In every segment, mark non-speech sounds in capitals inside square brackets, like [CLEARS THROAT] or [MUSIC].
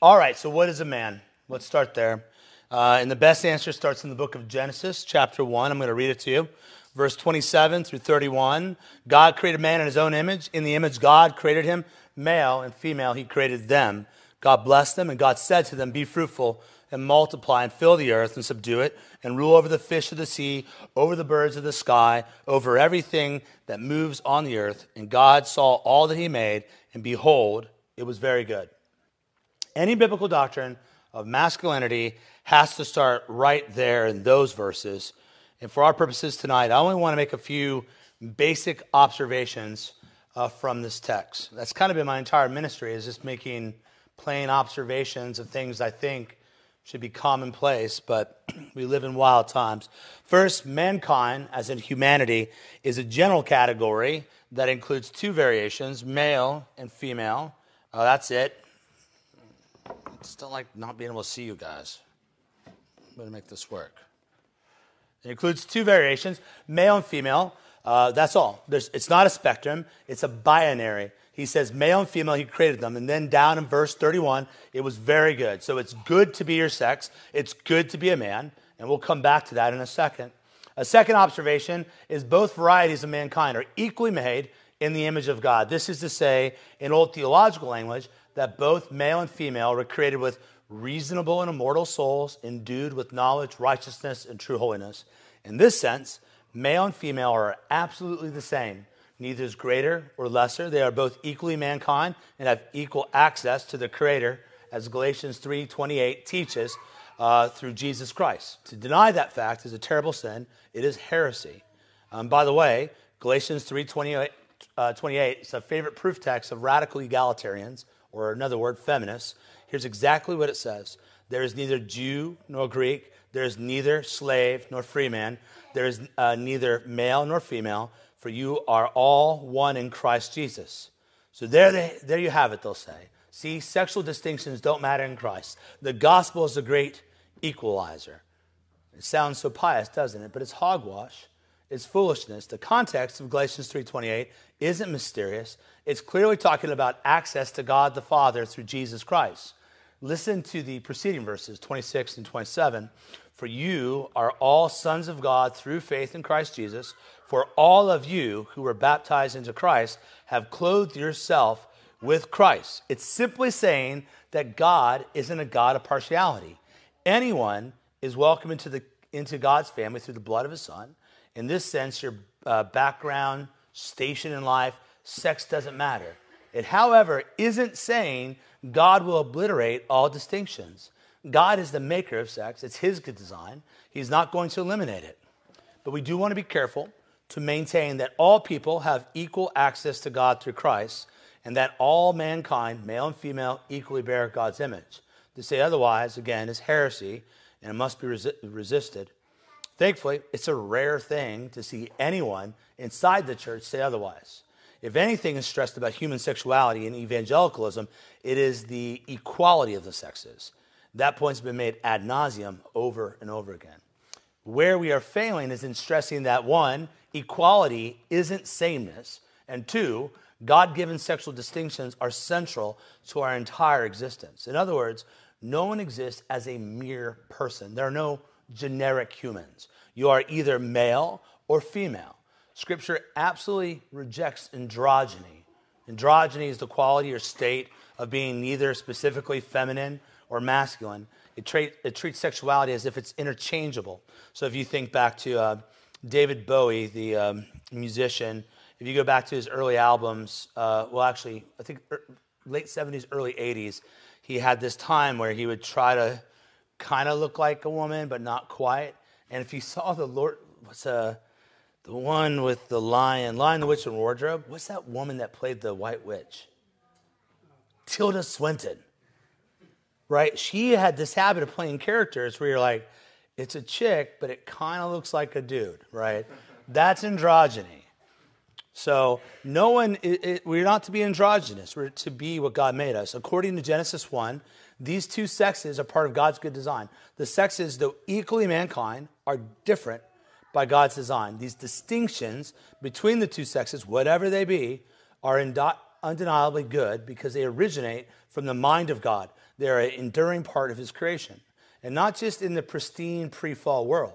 All right, so what is a man? Let's start there. Uh, and the best answer starts in the book of Genesis, chapter 1. I'm going to read it to you. Verse 27 through 31. God created man in his own image. In the image, God created him. Male and female, he created them. God blessed them, and God said to them, Be fruitful and multiply and fill the earth and subdue it and rule over the fish of the sea, over the birds of the sky, over everything that moves on the earth. And God saw all that he made, and behold, it was very good. Any biblical doctrine of masculinity has to start right there in those verses. And for our purposes tonight, I only want to make a few basic observations uh, from this text. That's kind of been my entire ministry, is just making plain observations of things I think should be commonplace, but [CLEARS THROAT] we live in wild times. First, mankind, as in humanity, is a general category that includes two variations male and female. Uh, that's it. Don't like not being able to see you guys. I'm going to make this work. It includes two variations male and female. Uh, that's all. There's, it's not a spectrum, it's a binary. He says, male and female, he created them. And then down in verse 31, it was very good. So it's good to be your sex, it's good to be a man. And we'll come back to that in a second. A second observation is both varieties of mankind are equally made in the image of God. This is to say, in old theological language, that both male and female were created with reasonable and immortal souls, endued with knowledge, righteousness, and true holiness. In this sense, male and female are absolutely the same. Neither is greater or lesser. They are both equally mankind and have equal access to the Creator, as Galatians 3:28 teaches, uh, through Jesus Christ. To deny that fact is a terrible sin. It is heresy. Um, by the way, Galatians 3:28 uh, 28 is a favorite proof text of radical egalitarians, or another word, feminists. Here's exactly what it says: There is neither Jew nor Greek. There is neither slave nor free man. There is uh, neither male nor female for you are all one in Christ Jesus. So there, they, there you have it, they'll say. See, sexual distinctions don't matter in Christ. The gospel is a great equalizer. It sounds so pious, doesn't it? But it's hogwash. It's foolishness. The context of Galatians 3:28 isn't mysterious. It's clearly talking about access to God the Father through Jesus Christ. Listen to the preceding verses 26 and 27. For you are all sons of God through faith in Christ Jesus. For all of you who were baptized into Christ have clothed yourself with Christ. It's simply saying that God isn't a God of partiality. Anyone is welcome into, the, into God's family through the blood of his son. In this sense, your uh, background, station in life, sex doesn't matter. It, however, isn't saying God will obliterate all distinctions. God is the maker of sex, it's His good design. He's not going to eliminate it. But we do want to be careful to maintain that all people have equal access to God through Christ and that all mankind, male and female, equally bear God's image. To say otherwise, again, is heresy and it must be resi- resisted. Thankfully, it's a rare thing to see anyone inside the church say otherwise. If anything is stressed about human sexuality in evangelicalism, it is the equality of the sexes. That point's been made ad nauseum over and over again. Where we are failing is in stressing that one, equality isn't sameness, and two, God given sexual distinctions are central to our entire existence. In other words, no one exists as a mere person. There are no generic humans. You are either male or female. Scripture absolutely rejects androgyny. Androgyny is the quality or state of being neither specifically feminine or masculine. It, tra- it treats sexuality as if it's interchangeable. So if you think back to uh, David Bowie, the um, musician, if you go back to his early albums, uh, well, actually, I think er, late 70s, early 80s, he had this time where he would try to kind of look like a woman, but not quite. And if you saw the Lord, what's uh, the one with the lion, Lion, the Witch, and Wardrobe? What's that woman that played the White Witch? Tilda Swinton right? She had this habit of playing characters where you're like, it's a chick, but it kind of looks like a dude, right? That's androgyny. So no one, it, it, we're not to be androgynous. We're to be what God made us. According to Genesis 1, these two sexes are part of God's good design. The sexes, though equally mankind, are different by God's design. These distinctions between the two sexes, whatever they be, are, undeniably good because they originate from the mind of God. They're an enduring part of his creation. And not just in the pristine pre fall world.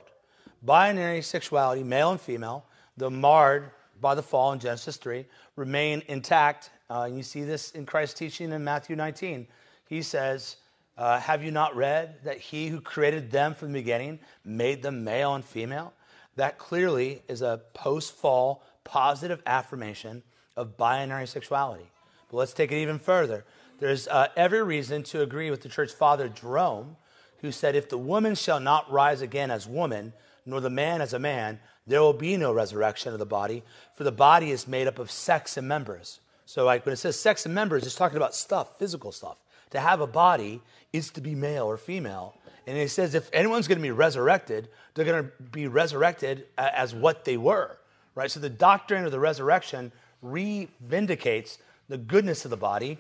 Binary sexuality, male and female, though marred by the fall in Genesis 3, remain intact. Uh, and you see this in Christ's teaching in Matthew 19. He says, uh, Have you not read that he who created them from the beginning made them male and female? That clearly is a post fall positive affirmation of binary sexuality. But let's take it even further. There's uh, every reason to agree with the church father Jerome, who said, If the woman shall not rise again as woman, nor the man as a man, there will be no resurrection of the body, for the body is made up of sex and members. So, like when it says sex and members, it's talking about stuff, physical stuff. To have a body is to be male or female. And it says if anyone's going to be resurrected, they're going to be resurrected as what they were, right? So the doctrine of the resurrection re-vindicates the goodness of the body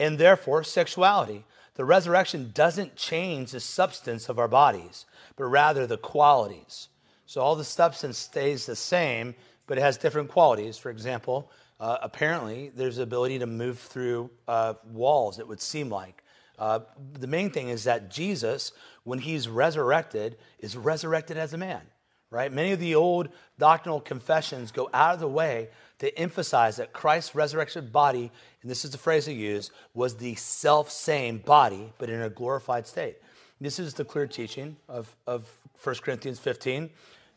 and therefore sexuality. The resurrection doesn't change the substance of our bodies, but rather the qualities. So all the substance stays the same, but it has different qualities. For example, uh, apparently there's the ability to move through uh, walls, it would seem like. Uh, the main thing is that Jesus, when he's resurrected, is resurrected as a man, right? Many of the old doctrinal confessions go out of the way to emphasize that Christ's resurrection body, and this is the phrase they use, was the self same body, but in a glorified state. This is the clear teaching of, of 1 Corinthians 15.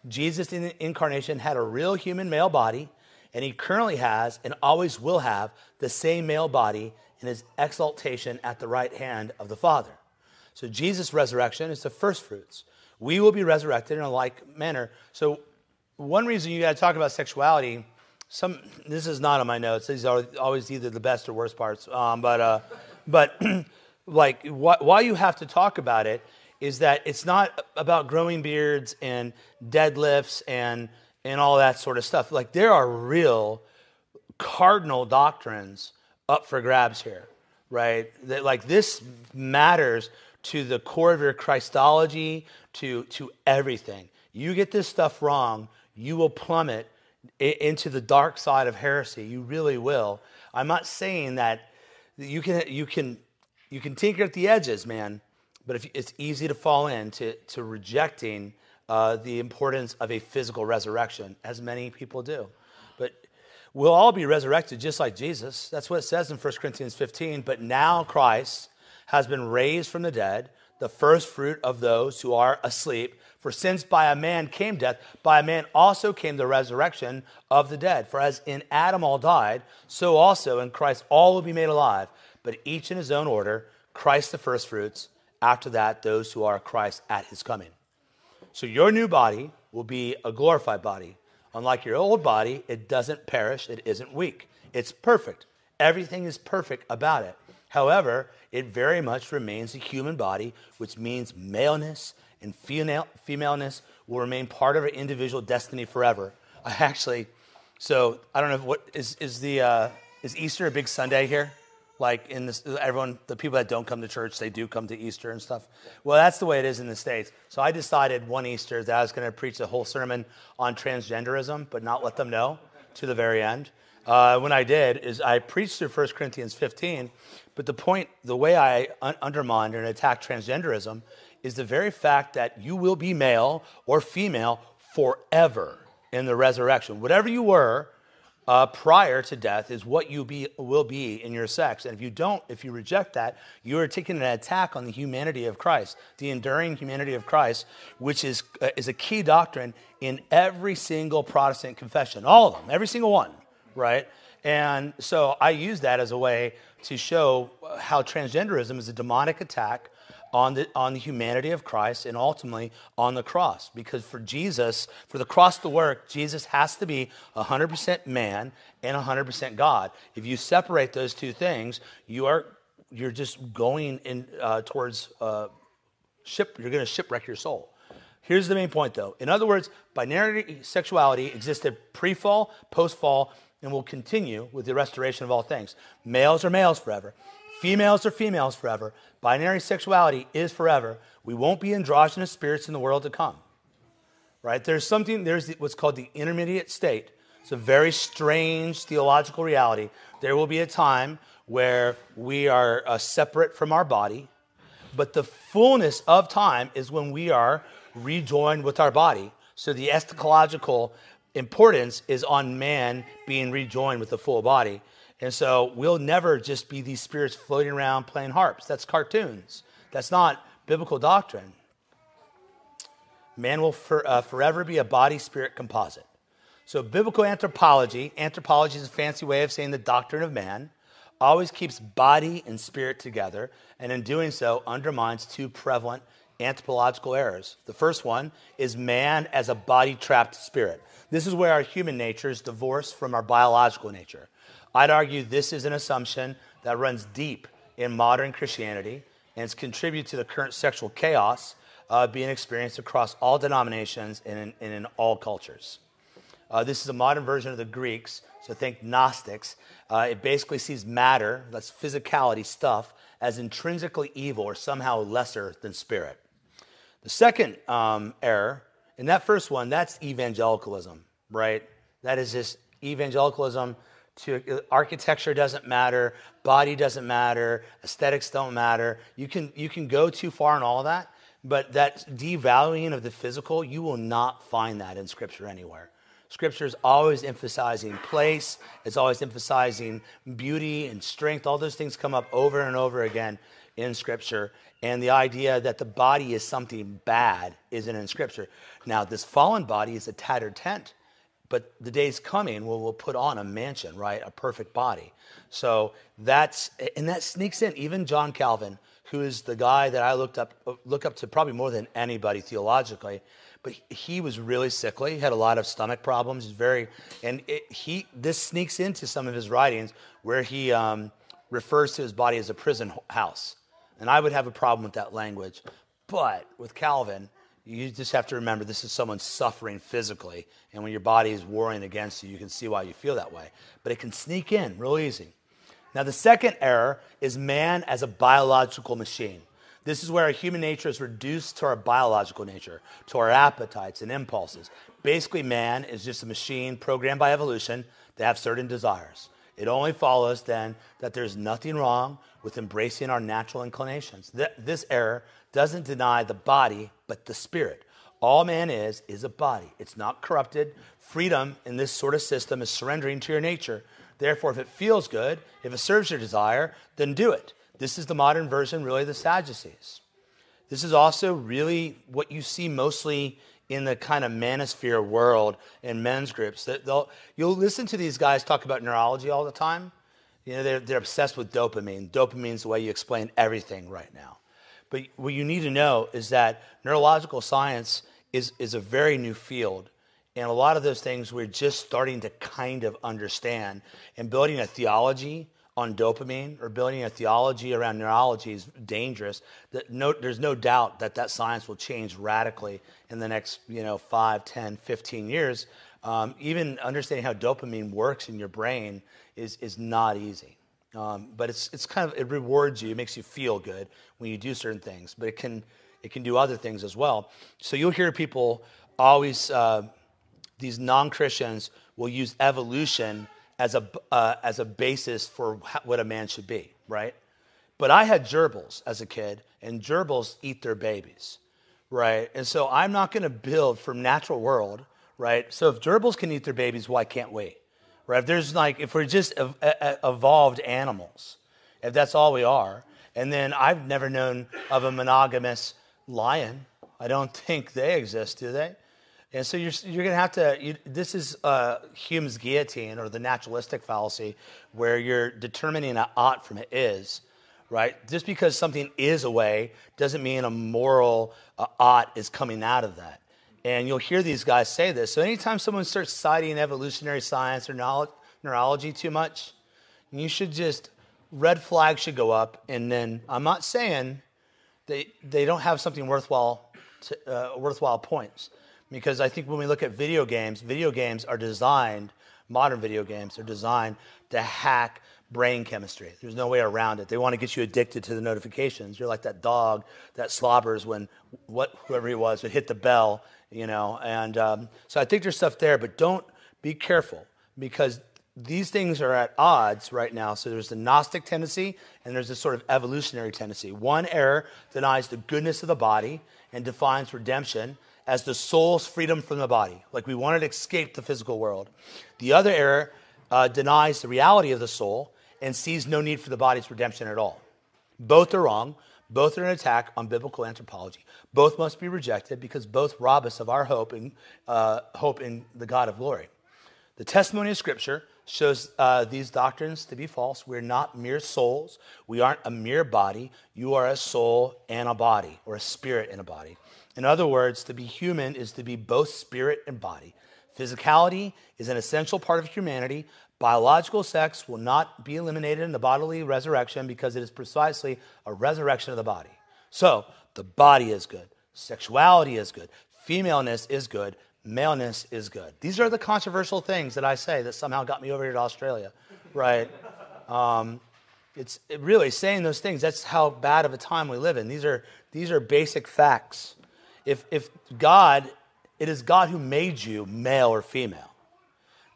Jesus in the incarnation had a real human male body, and he currently has and always will have the same male body in his exaltation at the right hand of the Father. So Jesus' resurrection is the first fruits. We will be resurrected in a like manner. So one reason you got to talk about sexuality, some this is not on my notes. These are always either the best or worst parts. Um, but uh, but [CLEARS THROAT] like wh- why you have to talk about it is that it's not about growing beards and deadlifts and and all that sort of stuff. Like there are real cardinal doctrines up for grabs here, right? That like this matters to the core of your Christology, to to everything. You get this stuff wrong, you will plummet into the dark side of heresy. You really will. I'm not saying that you can you can you can tinker at the edges, man, but if, it's easy to fall into to rejecting uh, the importance of a physical resurrection, as many people do. We'll all be resurrected just like Jesus. That's what it says in 1 Corinthians 15. But now Christ has been raised from the dead, the first fruit of those who are asleep. For since by a man came death, by a man also came the resurrection of the dead. For as in Adam all died, so also in Christ all will be made alive, but each in his own order Christ the first fruits after that, those who are Christ at his coming. So your new body will be a glorified body. Unlike your old body, it doesn't perish, it isn't weak. It's perfect. Everything is perfect about it. However, it very much remains a human body, which means maleness and female, femaleness will remain part of our individual destiny forever. I actually, so I don't know what is is the uh, is Easter a big Sunday here? Like in this everyone the people that don't come to church they do come to easter and stuff. Well that's the way it is in the states. So i decided one easter that i was going to preach a whole sermon on transgenderism but not let them know to the very end. Uh, when i did is i preached through 1 corinthians 15 but the point the way i un- undermined and attacked transgenderism is the very fact that you will be male or female forever in the resurrection. Whatever you were uh, prior to death is what you be, will be in your sex. And if you don't, if you reject that, you are taking an attack on the humanity of Christ, the enduring humanity of Christ, which is, uh, is a key doctrine in every single Protestant confession, all of them, every single one, right? And so I use that as a way to show how transgenderism is a demonic attack on the, on the humanity of Christ and ultimately on the cross. Because for Jesus, for the cross to work, Jesus has to be 100% man and 100% God. If you separate those two things, you are you're just going in uh, towards uh, ship. You're going to shipwreck your soul. Here's the main point, though. In other words, binary sexuality existed pre-fall, post-fall, and will continue with the restoration of all things. Males are males forever. Females are females forever. Binary sexuality is forever. We won't be androgynous spirits in the world to come. Right? There's something, there's what's called the intermediate state. It's a very strange theological reality. There will be a time where we are uh, separate from our body, but the fullness of time is when we are rejoined with our body. So the eschatological importance is on man being rejoined with the full body. And so we'll never just be these spirits floating around playing harps. That's cartoons. That's not biblical doctrine. Man will for, uh, forever be a body spirit composite. So, biblical anthropology, anthropology is a fancy way of saying the doctrine of man, always keeps body and spirit together, and in doing so, undermines two prevalent anthropological errors. The first one is man as a body trapped spirit. This is where our human nature is divorced from our biological nature. I'd argue this is an assumption that runs deep in modern Christianity and has contributed to the current sexual chaos uh, being experienced across all denominations and in, and in all cultures. Uh, this is a modern version of the Greeks, so think Gnostics. Uh, it basically sees matter, that's physicality stuff, as intrinsically evil or somehow lesser than spirit. The second um, error, in that first one, that's evangelicalism, right? That is just evangelicalism to architecture doesn't matter, body doesn't matter, aesthetics don't matter. You can, you can go too far in all that, but that devaluing of the physical, you will not find that in Scripture anywhere. Scripture is always emphasizing place, it's always emphasizing beauty and strength. All those things come up over and over again in Scripture. And the idea that the body is something bad isn't in Scripture. Now, this fallen body is a tattered tent. But the day's coming where we'll put on a mansion, right? A perfect body. So that's, and that sneaks in. Even John Calvin, who is the guy that I looked up, look up to probably more than anybody theologically, but he was really sickly. He had a lot of stomach problems. He's very, and it, he, this sneaks into some of his writings where he um, refers to his body as a prison house. And I would have a problem with that language. But with Calvin, you just have to remember this is someone suffering physically. And when your body is warring against you, you can see why you feel that way. But it can sneak in real easy. Now, the second error is man as a biological machine. This is where our human nature is reduced to our biological nature, to our appetites and impulses. Basically, man is just a machine programmed by evolution to have certain desires. It only follows then that there's nothing wrong with embracing our natural inclinations. This error doesn't deny the body, but the spirit. All man is, is a body. It's not corrupted. Freedom in this sort of system is surrendering to your nature. Therefore, if it feels good, if it serves your desire, then do it. This is the modern version, really, of the Sadducees. This is also really what you see mostly in the kind of manosphere world in men's groups. That you'll listen to these guys talk about neurology all the time. You know, they're, they're obsessed with dopamine. Dopamine's the way you explain everything right now. But what you need to know is that neurological science is, is a very new field. And a lot of those things we're just starting to kind of understand. And building a theology on dopamine or building a theology around neurology is dangerous. That no, there's no doubt that that science will change radically in the next you know, 5, 10, 15 years. Um, even understanding how dopamine works in your brain is, is not easy. Um, but it's, it's kind of, it rewards you, it makes you feel good when you do certain things, but it can, it can do other things as well. So you'll hear people always, uh, these non Christians will use evolution as a, uh, as a basis for what a man should be, right? But I had gerbils as a kid, and gerbils eat their babies, right? And so I'm not going to build from natural world, right? So if gerbils can eat their babies, why can't we? Right? If there's like, if we're just evolved animals, if that's all we are, and then I've never known of a monogamous lion. I don't [LAUGHS] think they exist, do they? And so you're, you're going to have to, you, this is uh, Hume's guillotine or the naturalistic fallacy where you're determining an ought from it is, right? Just because something is a way doesn't mean a moral uh, ought is coming out of that. And you'll hear these guys say this. So anytime someone starts citing evolutionary science or neurology too much, you should just, red flag should go up. And then I'm not saying they, they don't have something worthwhile, to, uh, worthwhile points. Because I think when we look at video games, video games are designed, modern video games are designed to hack brain chemistry. There's no way around it. They want to get you addicted to the notifications. You're like that dog that slobbers when what whoever he was would hit the bell you know. And um, so I think there's stuff there, but don't be careful because these things are at odds right now. So there's the Gnostic tendency and there's this sort of evolutionary tendency. One error denies the goodness of the body and defines redemption as the soul's freedom from the body, like we wanted to escape the physical world. The other error uh, denies the reality of the soul and sees no need for the body's redemption at all. Both are wrong. Both are an attack on biblical anthropology. Both must be rejected because both rob us of our hope in, uh, hope in the God of glory. The testimony of Scripture shows uh, these doctrines to be false. We're not mere souls. We aren't a mere body. You are a soul and a body, or a spirit and a body. In other words, to be human is to be both spirit and body. Physicality is an essential part of humanity. Biological sex will not be eliminated in the bodily resurrection because it is precisely a resurrection of the body. So, the body is good, sexuality is good, femaleness is good, maleness is good. These are the controversial things that I say that somehow got me over here to Australia, right? Um, it's it really saying those things. That's how bad of a time we live in. These are these are basic facts. If if God, it is God who made you male or female.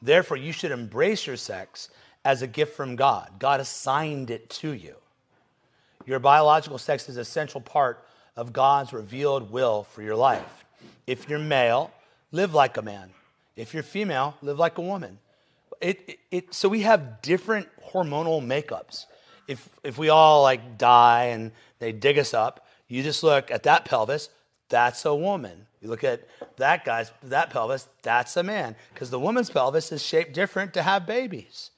Therefore, you should embrace your sex as a gift from God. God assigned it to you. Your biological sex is a central part of God's revealed will for your life. If you're male, live like a man. If you're female, live like a woman. It, it, it, so we have different hormonal makeups. If, if we all like die and they dig us up, you just look at that pelvis, that's a woman. You look at that guy's, that pelvis, that's a man. Because the woman's pelvis is shaped different to have babies.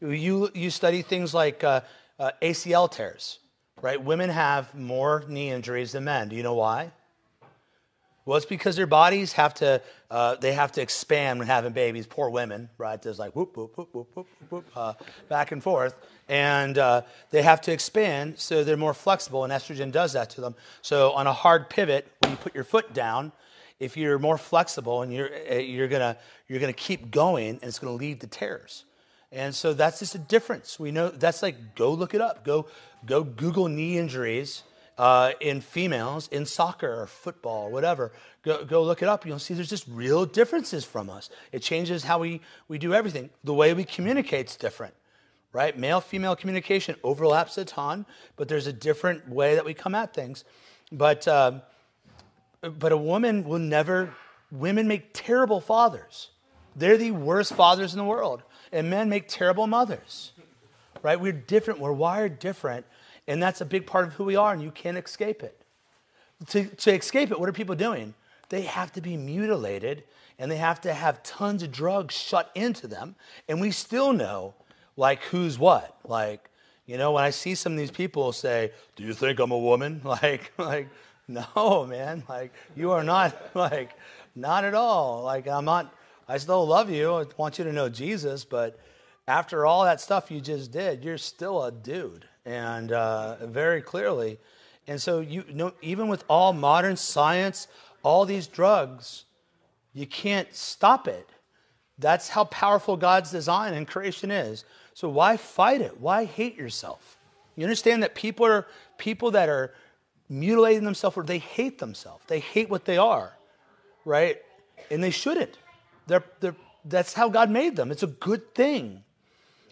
You, you study things like uh, uh, ACL tears, right? Women have more knee injuries than men. Do you know why? Well, it's because their bodies have to, uh, they have to expand when having babies. Poor women, right? There's like whoop, whoop, whoop, whoop, whoop, whoop, uh, back and forth. And uh, they have to expand so they're more flexible, and estrogen does that to them. So on a hard pivot, when you put your foot down, if you're more flexible and you're, uh, you're to you're gonna keep going, and it's to lead to tears. And so that's just a difference. We know that's like, go look it up. Go, go Google knee injuries uh, in females in soccer or football or whatever. Go, go look it up. You'll see there's just real differences from us. It changes how we, we do everything. The way we communicate is different, right? Male female communication overlaps a ton, but there's a different way that we come at things. But, uh, but a woman will never, women make terrible fathers. They're the worst fathers in the world. And men make terrible mothers, right? We're different, we're wired different. And that's a big part of who we are, and you can't escape it. To, to escape it, what are people doing? They have to be mutilated and they have to have tons of drugs shut into them. And we still know, like, who's what. Like, you know, when I see some of these people say, Do you think I'm a woman? [LAUGHS] Like, like, no, man. Like, you are not, [LAUGHS] like, not at all. Like, I'm not, I still love you. I want you to know Jesus, but after all that stuff you just did, you're still a dude and uh, very clearly. And so, you, know, even with all modern science, all these drugs, you can't stop it. That's how powerful God's design and creation is. So why fight it? Why hate yourself? You understand that people are people that are mutilating themselves or they hate themselves. They hate what they are, right? And they shouldn't. They're, they're, that's how God made them. It's a good thing.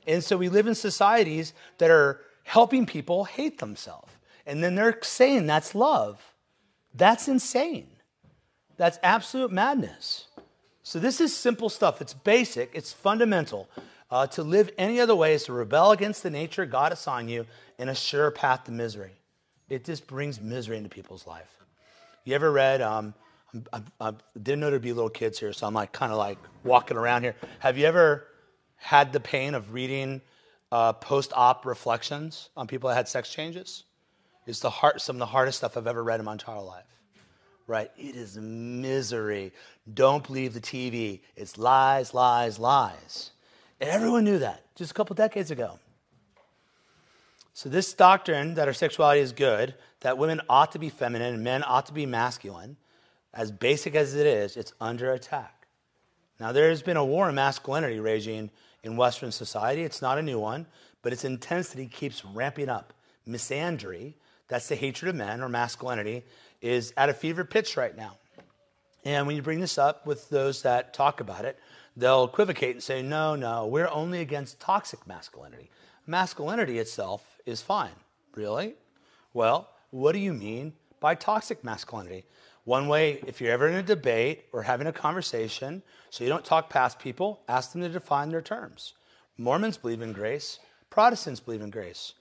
And so we live in societies that are helping people hate themselves. And then they're saying that's love. That's insane. That's absolute madness. So, this is simple stuff. It's basic, it's fundamental. Uh, to live any other way is to rebel against the nature God assigned you in a sure path to misery. It just brings misery into people's life. You ever read, um, I, I, didn't know there'd be little kids here, so I'm like kind of like walking around here. Have you ever had the pain of reading uh, post-op reflections on people that had sex changes. It's the some of the hardest stuff I've ever read in my entire life. Right? It is misery. Don't believe the TV. It's lies, lies, lies. And everyone knew that just a couple decades ago. So this doctrine that our sexuality is good, that women ought to be feminine and men ought to be masculine, as basic as it is, it's under attack. Now there has been a war on masculinity raging in Western society. It's not a new one, but its intensity keeps ramping up. Misandry, that's the hatred of men or masculinity, is at a fever pitch right now. And when you bring this up with those that talk about it, they'll equivocate and say, no, no, we're only against toxic masculinity. Masculinity itself is fine. Really? Well, what do you mean by toxic masculinity? One way, if you're ever in a debate or having a conversation, so you don't talk past people, ask them to define their terms. Mormons believe in grace, Protestants believe in grace.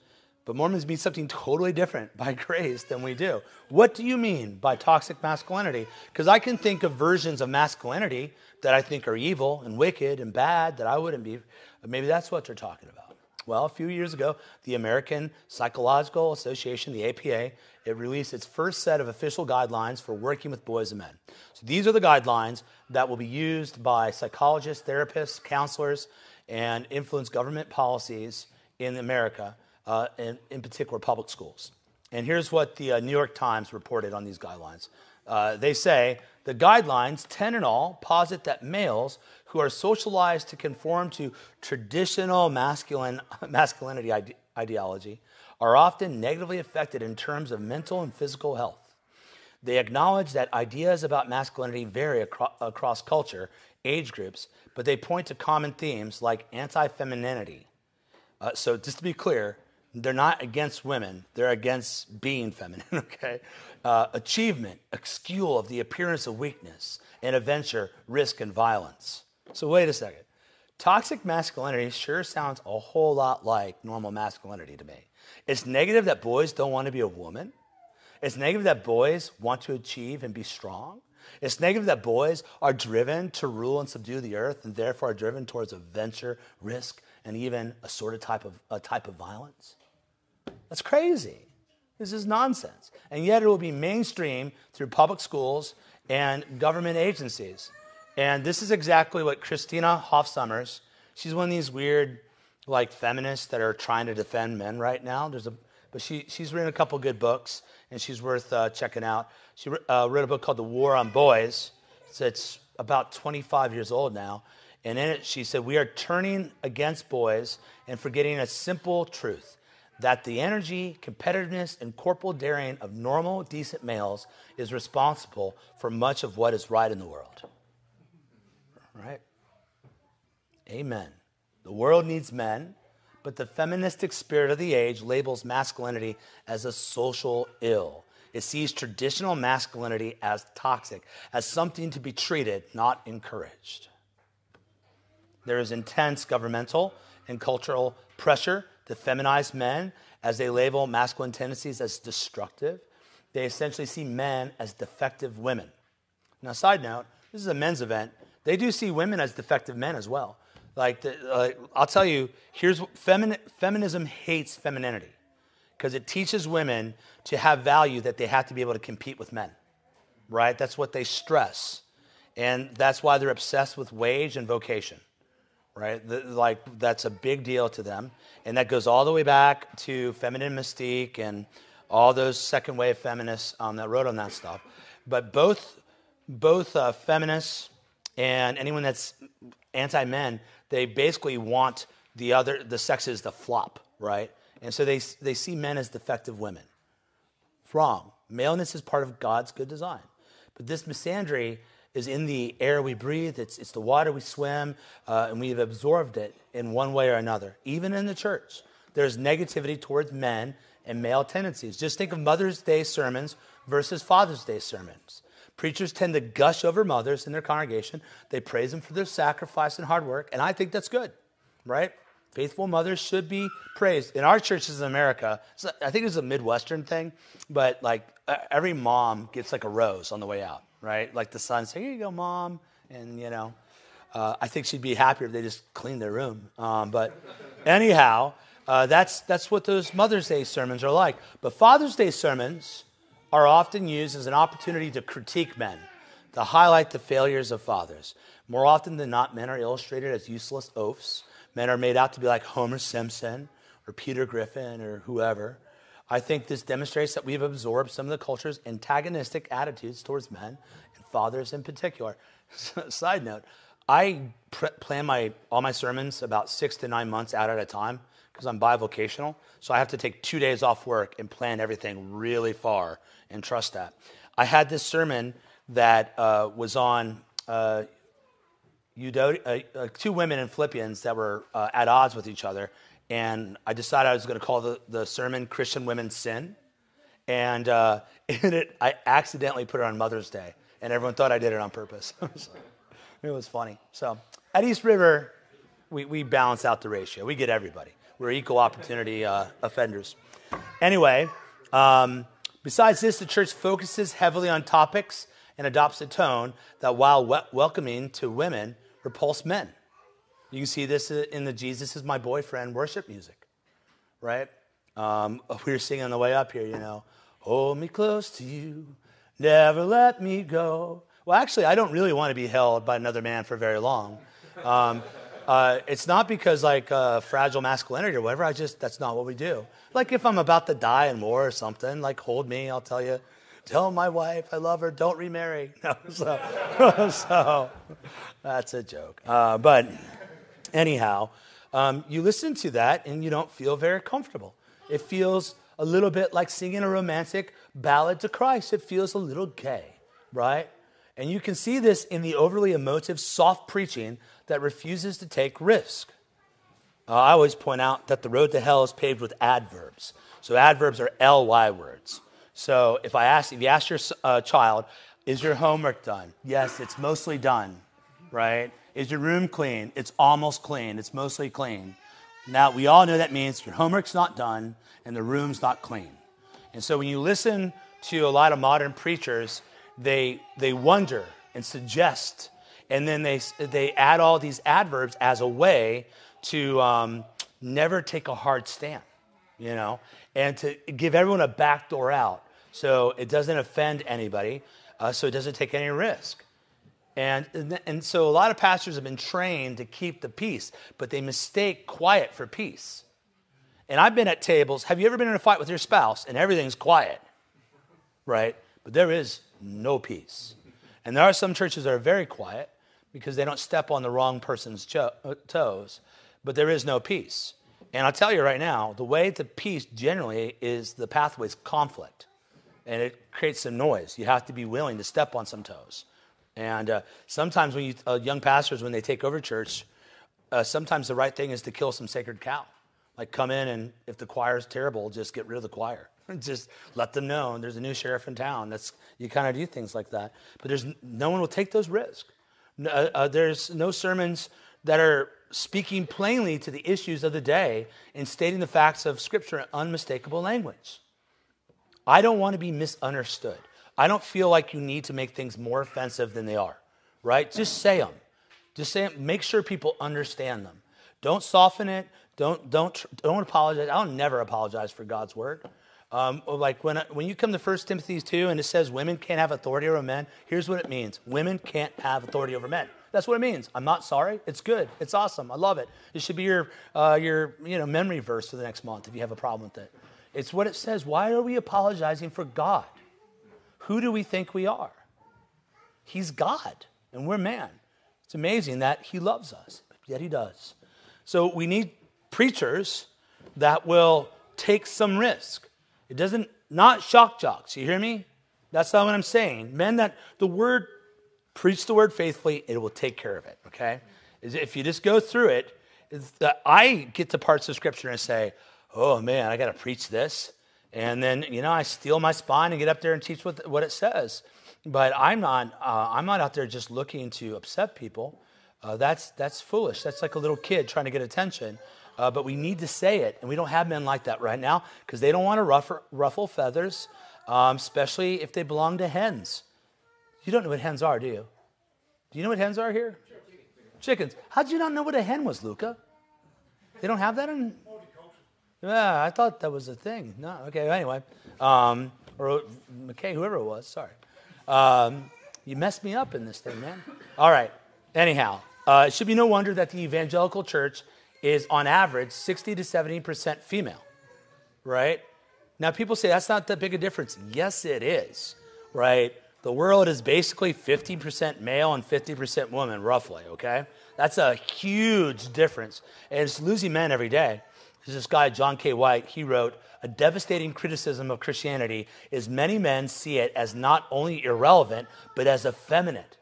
But Mormons mean something totally different by [LAUGHS] grace than we do. What do you mean by toxic masculinity? Because I can think of versions of masculinity that I think are evil and wicked and bad that I wouldn't be. Maybe that's what they're talking about. Well, a few years ago, the American Psychological Association, the APA, it released its first set of official guidelines for working with boys and men. So these are the guidelines that will be used by psychologists, therapists, counselors, and influence government policies in America uh, in, in particular public schools. And here's what the uh, New York Times reported on these guidelines. Uh, they say the guidelines, 10 in all, posit that males who are socialized to conform to traditional masculine, [LAUGHS] masculinity ide- ideology are often negatively affected in terms of mental and physical health. They acknowledge that ideas about masculinity vary acro- across culture, age groups, but they point to common themes like anti femininity. Uh, so, just to be clear, they're not against women, they're against being feminine, [LAUGHS] okay? Uh, achievement, excuel of the appearance of weakness, and adventure, risk, and violence. So, wait a second. Toxic masculinity sure sounds a whole lot like normal masculinity to me. It's negative that boys don't want to be a woman. It's negative that boys want to achieve and be strong. It's negative that boys are driven to rule and subdue the earth and therefore are driven towards adventure, risk, and even a sort of type of, a type of violence. That's crazy. This is nonsense. And yet it will be mainstream through public schools and government agencies. And this is exactly what Christina Hoff Sommers, she's one of these weird, like, feminists that are trying to defend men right now. There's a, but she, she's written a couple good books, and she's worth uh, checking out. She uh, wrote a book called The War on Boys. So it's about 25 years old now. And in it, she said, We are turning against boys and forgetting a simple truth that the energy, competitiveness, and corporal daring of normal, decent males is responsible for much of what is right in the world. Right? Amen. The world needs men, but the feministic spirit of the age labels masculinity as a social ill. It sees traditional masculinity as toxic, as something to be treated, not encouraged. There is intense governmental and cultural pressure to feminized men as they label masculine tendencies as destructive. They essentially see men as defective women. Now, side note, this is a men's event. They do see women as defective men as well. Like, the, I'll tell you, here's femini- feminism hates femininity because it teaches women to have value that they have to be able to compete with men, right? That's what they stress. And that's why they're obsessed with wage and vocation right? The, like that's a big deal to them, and that goes all the way back to feminine mystique and all those second wave feminists um, that wrote on that stuff. But both both uh, feminists and anyone that's anti men, they basically want the other the sexes to flop, right? And so they they see men as defective women. Wrong. Maleness is part of God's good design, but this misandry is in the air we breathe, it's, it's the water we swim, uh, and we've absorbed it in one way or another. Even in the church, there's negativity towards men and male tendencies. Just think of Mother's Day sermons versus Father's Day sermons. Preachers tend to gush over mothers in their congregation. They praise them for their sacrifice and hard work, and I think that's good, right? Faithful mothers should be praised. In our churches in America, I think it's a Midwestern thing, but like every mom gets like a rose on the way out right? Like the son saying, Here you go, mom. And, you know, uh, I think she'd be happier if they just cleaned their room. Um, but [LAUGHS] anyhow, uh, that's, that's what those Mother's Day sermons are like. But Father's Day sermons are often used as an opportunity to critique men, to highlight the failures of fathers. More often than not, men are illustrated as useless oafs. Men are made out to be like Homer Simpson or Peter Griffin or whoever. I think this demonstrates that we've absorbed some of the culture's antagonistic attitudes towards men and fathers in particular. [LAUGHS] Side note, I plan my, all my sermons about six to nine months out at a time because I'm bivocational. So I have to take two days off work and plan everything really far and trust that. I had this sermon that uh, was on uh, uh, uh, two women in Philippians that were uh, at odds with each other. And I decided I was going to call the, the sermon Christian Women Sin. And uh, [LAUGHS] in it, I accidentally put it on Mother's Day. And everyone thought I did it on purpose. [LAUGHS] it was funny. So at East River, we, we balance out the ratio. We get everybody. We're equal opportunity uh, offenders. Anyway, um, besides this, the church focuses heavily on topics and adopts a tone that, while we- welcoming to women, repulse men. You can see this in the Jesus is my boyfriend worship music, right? Um, we [LAUGHS] were singing on the way up here, you know, hold me close to you, never let me go. Well, actually, I don't really want to be held by another man for very long. Um, [LAUGHS] uh, it's not because like uh, fragile masculinity or whatever. I just that's not what we do. Like if I'm about to die in war or something, like hold me. I'll tell you. Tell my wife I love her. Don't remarry. [LAUGHS] No, so, so that's a joke. Uh, but anyhow, um, you listen to that and you don't feel very comfortable. It feels a little bit like singing a romantic ballad to Christ. It feels a little gay, right? And you can see this in the overly emotive, soft preaching that refuses to take risk. Uh, I always point out that the road to hell is paved with adverbs. So adverbs are ly words. So if I ask, if you ask your uh, child, "Is your homework done?" Yes, it's mostly done. Right? Is your room clean? It's almost clean. It's mostly clean. Now we all know that means your homework's not done and the room's not clean. And so when you listen to a lot of modern preachers, they, they wonder and suggest, and then they, they add all these adverbs as a way to um, never take a hard stand, you know, and to give everyone a back door out so it doesn't offend anybody, uh, so it doesn't take any risk. And, and so a lot of pastors have been trained to keep the peace, but they mistake quiet for peace. And I've been at tables. Have you ever been in a fight with your spouse and everything's quiet? Right? But there is no peace. And there are some churches that are very quiet because they don't step on the wrong person's uh, toes, but there is no peace. And I'll tell you right now, the way to peace generally is the pathway's conflict. And it creates some noise. You have to be willing to step on some toes. And uh, sometimes when you, uh, young pastors, when they take over church, uh, sometimes the right thing is to kill some sacred cow. Like come in and if the choir is terrible, just get rid of the choir. [LAUGHS] just let them know there's a new sheriff in town. That's you kind of do things like that. But there's no one will take those risks. No, uh, uh, there's no sermons that are speaking plainly to the issues of the day and stating the facts of Scripture in unmistakable language. I don't want to be misunderstood. I don't feel like you need to make things more offensive than they are, right? Just say them. Just say them. Make sure people understand them. Don't soften it. Don't, don't, don't apologize. I'll never apologize for God's word. Um, like when, when you come to 1 Timothy 2 and it says women can't have authority over men, here's what it means women can't have authority over men. That's what it means. I'm not sorry. It's good. It's awesome. I love it. It should be your, uh, your you know, memory verse for the next month if you have a problem with it. It's what it says. Why are we apologizing for God? Who do we think we are? He's God, and we're man. It's amazing that He loves us, yet He does. So we need preachers that will take some risk. It doesn't, not shock jocks. You hear me? That's not what I'm saying. Men that the word, preach the word faithfully, it will take care of it, okay? If you just go through it, I get to parts of scripture and say, oh man, I got to preach this. And then, you know, I steal my spine and get up there and teach what, what it says. But I'm not, uh, I'm not out there just looking to upset people. Uh, that's, that's foolish. That's like a little kid trying to get attention. Uh, but we need to say it. And we don't have men like that right now because they don't want to ruffle, feathers, um, especially if they belong to hens. You don't know what hens are, do you? Do you know what hens are here? Chickens. How'd you not know what a hen was, Luca? They don't have that in. Yeah, I thought that was a thing. No, okay. Anyway, um, or McKay, whoever it was. Sorry, um, you messed me up in this thing, man. All right. Anyhow, uh, it should be no wonder that the evangelical church is, on average, 60 to 70 percent female. Right? Now, people say that's not that big a difference. Yes, it is. Right? The world is basically 50% male and 50% woman, roughly. Okay, that's a huge difference, and it's losing men every day. This guy, John K. White, he wrote, A devastating criticism of Christianity is many men see it as not only irrelevant, but as effeminate.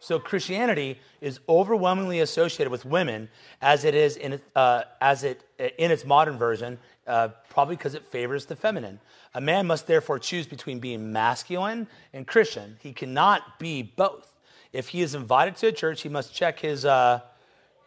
So Christianity is overwhelmingly associated with women as it is in, uh, as it, in its modern version, uh, probably because it favors the feminine. A man must therefore choose between being masculine and Christian. He cannot be both. If he is invited to a church, he must check his, uh,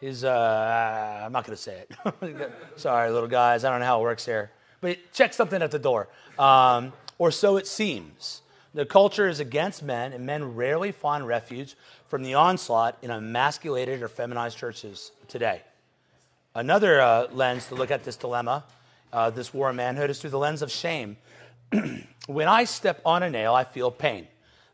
his uh, I'm not going to say it. [LAUGHS] Sorry, little guys, I don't know how it works here. But check something at the door. Um, or so it seems. The culture is against men, and men rarely find refuge from the onslaught in emasculated or feminized churches today. Another uh, lens to look at this dilemma, uh, this war of manhood, is through the lens of shame. [CLEARS THROAT] when I step on a nail, I feel pain.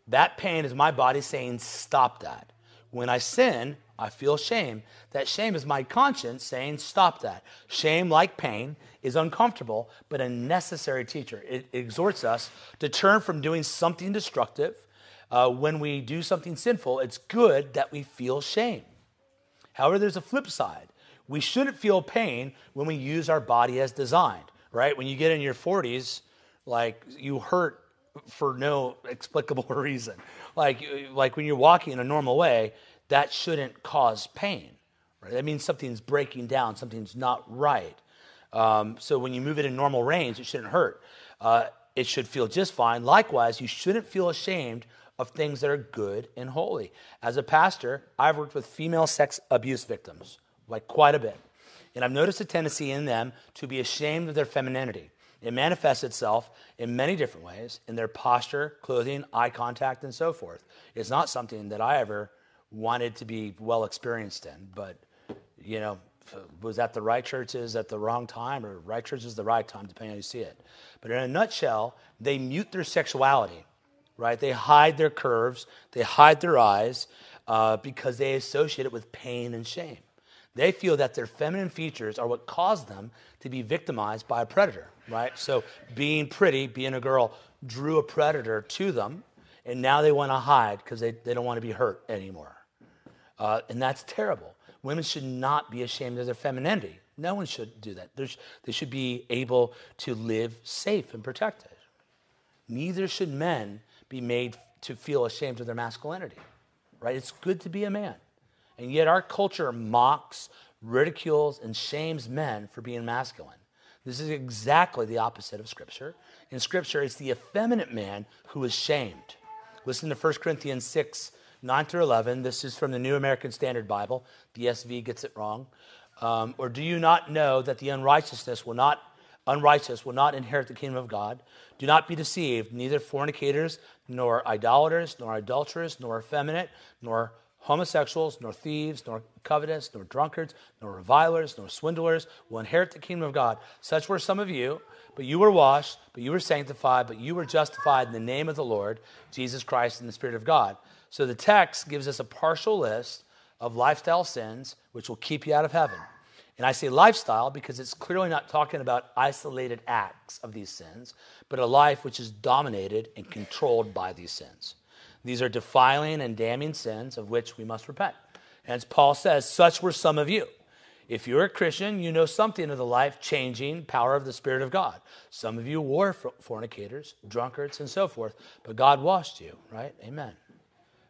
That pain is my body saying, Stop that. When I sin, I feel shame. That shame is my conscience saying, Stop that. Shame, like pain, is uncomfortable, but a necessary teacher. It exhorts us to turn from doing something destructive. Uh, when we do something sinful, it's good that we feel shame. However, there's a flip side. We shouldn't feel pain when we use our body as designed, right? When you get in your 40s, like you hurt for no explicable [LAUGHS] reason. Like, like when you're walking in a normal way, that shouldn't cause pain. Right? That means something's breaking down, something's not right. Um, so when you move it in normal range, it shouldn't hurt. Uh, it should feel just fine. Likewise, you shouldn't feel ashamed of things that are good and holy. As a pastor, I've worked with female sex abuse victims, like quite a bit. And I've noticed a tendency in them to be ashamed of their femininity. It manifests itself in many different ways in their posture, clothing, eye contact, and so forth. It's not something that I ever wanted to be well experienced in, but you know, was at the right churches at the wrong time, or right churches the right time, depending on how you see it. But in a nutshell, they mute their sexuality, right? They hide their curves, they hide their eyes uh, because they associate it with pain and shame. They feel that their feminine features are what caused them to be victimized by a predator, right? So being pretty, being a girl, drew a predator to them, and now they want to hide because they, they don't want to be hurt anymore. Uh, and that's terrible. Women should not be ashamed of their femininity. No one should do that. There's, they should be able to live safe and protected. Neither should men be made to feel ashamed of their masculinity, right? It's good to be a man. And yet our culture mocks, ridicules, and shames men for being masculine. This is exactly the opposite of Scripture. In Scripture, it's the effeminate man who is shamed. Listen to 1 Corinthians 6 9 through 11. This is from the New American Standard Bible. The ESV gets it wrong. Um, or do you not know that the unrighteousness will not unrighteous will not inherit the kingdom of God? Do not be deceived, neither fornicators, nor idolaters, nor adulterers, nor effeminate, nor homosexuals, nor thieves, nor covetous, nor drunkards, nor revilers, nor swindlers will inherit the kingdom of God. Such were some of you, but you were washed, but you were sanctified, but you were justified in the name of the Lord, Jesus Christ, and the Spirit of God. So the text gives us a partial list of lifestyle sins which will keep you out of heaven. And I say lifestyle because it's clearly not talking about isolated acts of these sins, but a life which is dominated and controlled by these sins. These are defiling and damning sins of which we must repent. Hence, Paul says, Such were some of you. If you're a Christian, you know something of the life changing power of the Spirit of God. Some of you were fornicators, drunkards, and so forth, but God washed you, right? Amen.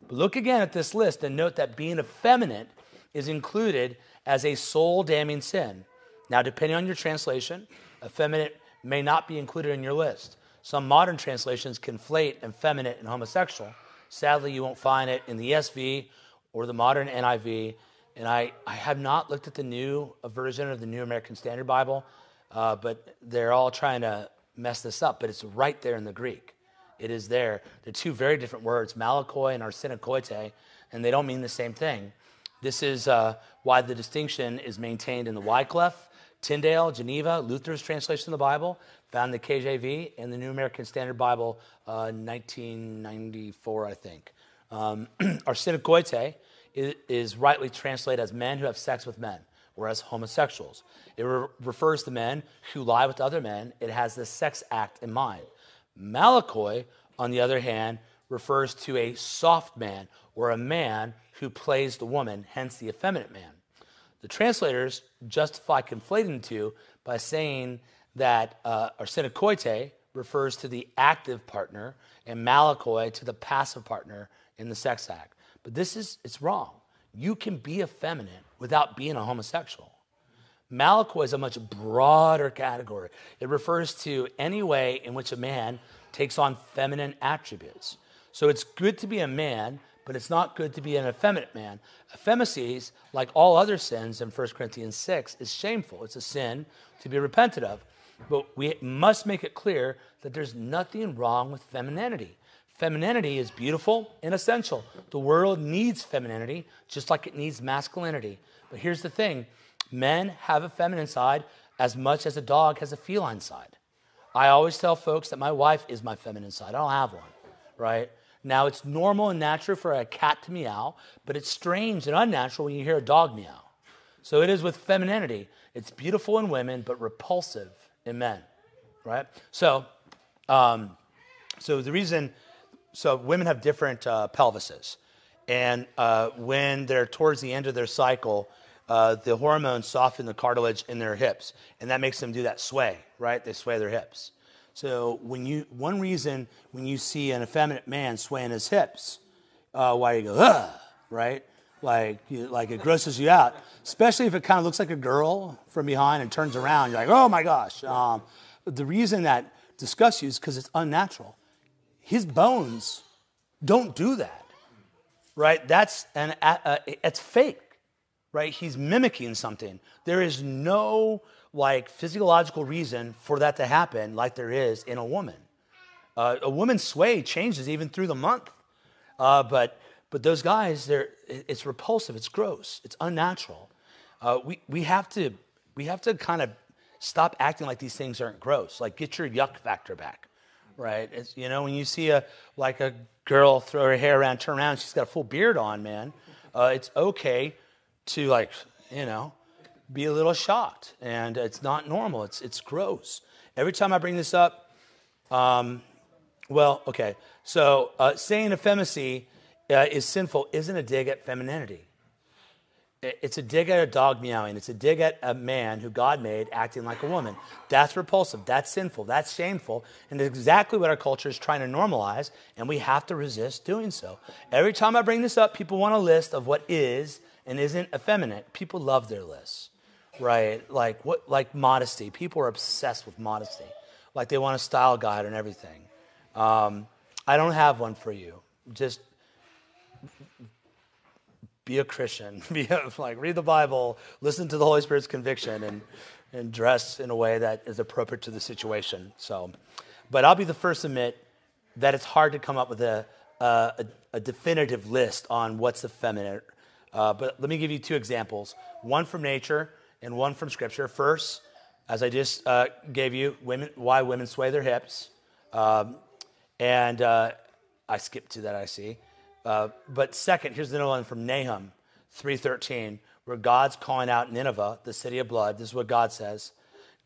But look again at this list and note that being effeminate is included as a soul damning sin. Now, depending on your translation, effeminate may not be included in your list. Some modern translations conflate effeminate and homosexual. Sadly, you won't find it in the ESV or the modern NIV. And I, I have not looked at the new version of the New American Standard Bible, uh, but they're all trying to mess this up. But it's right there in the Greek. It is there. They're two very different words, malakoi and arsenokoitai, and they don't mean the same thing. This is uh, why the distinction is maintained in the Wycliffe, Tyndale, Geneva, Luther's translation of the Bible, found in the KJV and the New American Standard Bible, uh, 1994, I think. Um, [CLEARS THROAT] arsenokoitai is, is rightly translated as men who have sex with men whereas homosexuals. It re- refers to men who lie with other men. It has the sex act in mind. Malakoi, on the other hand, refers to a soft man or a man who plays the woman, hence the effeminate man. The translators justify conflating the two by saying that uh, arsenokoitai refers to the active partner and malakoi to the passive partner in the sex act. but this is it's wrong. You can be effeminate without being a homosexual. Malakoi is a much broader category. It refers to any way in which a man takes on feminine attributes. So it's good to be a man, but it's not good to be an effeminate man. Effeminacy, like all other sins in 1 Corinthians 6, is shameful. It's a sin to be repented of. But we must make it clear that there's nothing wrong with femininity. Femininity is beautiful and essential. The world needs femininity just like it needs masculinity. But here's the thing men have a feminine side as much as a dog has a feline side. I always tell folks that my wife is my feminine side. I don't have one, right? Now, it's normal and natural for a cat to meow, but it's strange and unnatural when you hear a dog meow. So it is with femininity. It's beautiful in women, but repulsive in men, right? So, um, so the reason, so women have different uh, pelvises. And uh, when they're towards the end of their cycle, uh, the hormones soften the cartilage in their hips, and that makes them do that sway, right? They sway their hips. So when you, one reason when you see an effeminate man swaying his hips, uh, why you go, Ugh, right? Like, you, like it grosses you out, especially if it kind of looks like a girl from behind and turns around. You're like, oh my gosh. Um, the reason that disgusts you is because it's unnatural. His bones don't do that, right? That's an, uh, it's fake right? He's mimicking something. There is no like physiological reason for that to happen like there is in a woman. Uh, a woman's sway changes even through the month. Uh, but, but those guys, they're, it's repulsive, it's gross, it's unnatural. Uh, we, we, have to, we have to kind of stop acting like these things aren't gross. Like, get your yuck factor back, right? It's, you know, when you see a, like a girl throw her hair around, turn around, she's got a full beard on, man, uh, it's okay to like, you know, be a little shocked. And it's not normal, it's, it's gross. Every time I bring this up, um, well, okay. So uh, saying effeminacy uh, is sinful isn't a dig at femininity. It's a dig at a dog meowing. It's a dig at a man who God made acting like a woman. That's repulsive. That's sinful. That's shameful. And it's exactly what our culture is trying to normalize, and we have to resist doing so. Every time I bring this up, people want a list of what is and isn't effeminate. People love their lists, right? Like what? Like modesty. People are obsessed with modesty. Like they want a style guide and everything. Um, I don't have one for you. Just be a Christian. [LAUGHS] Be a, like read the Bible, listen to the Holy Spirit's conviction, and and dress in a way that is appropriate to the situation. So, but I'll be the first to admit that it's hard to come up with a a, a definitive list on what's effeminate uh, but let me give you two examples one from nature and one from scripture. First, as I just uh, gave you, women, why women sway their hips. Um, and uh, I skipped to that, I see. Uh, but second, here's another one from Nahum 3.13, where God's calling out Nineveh, the city of blood. This is what God says.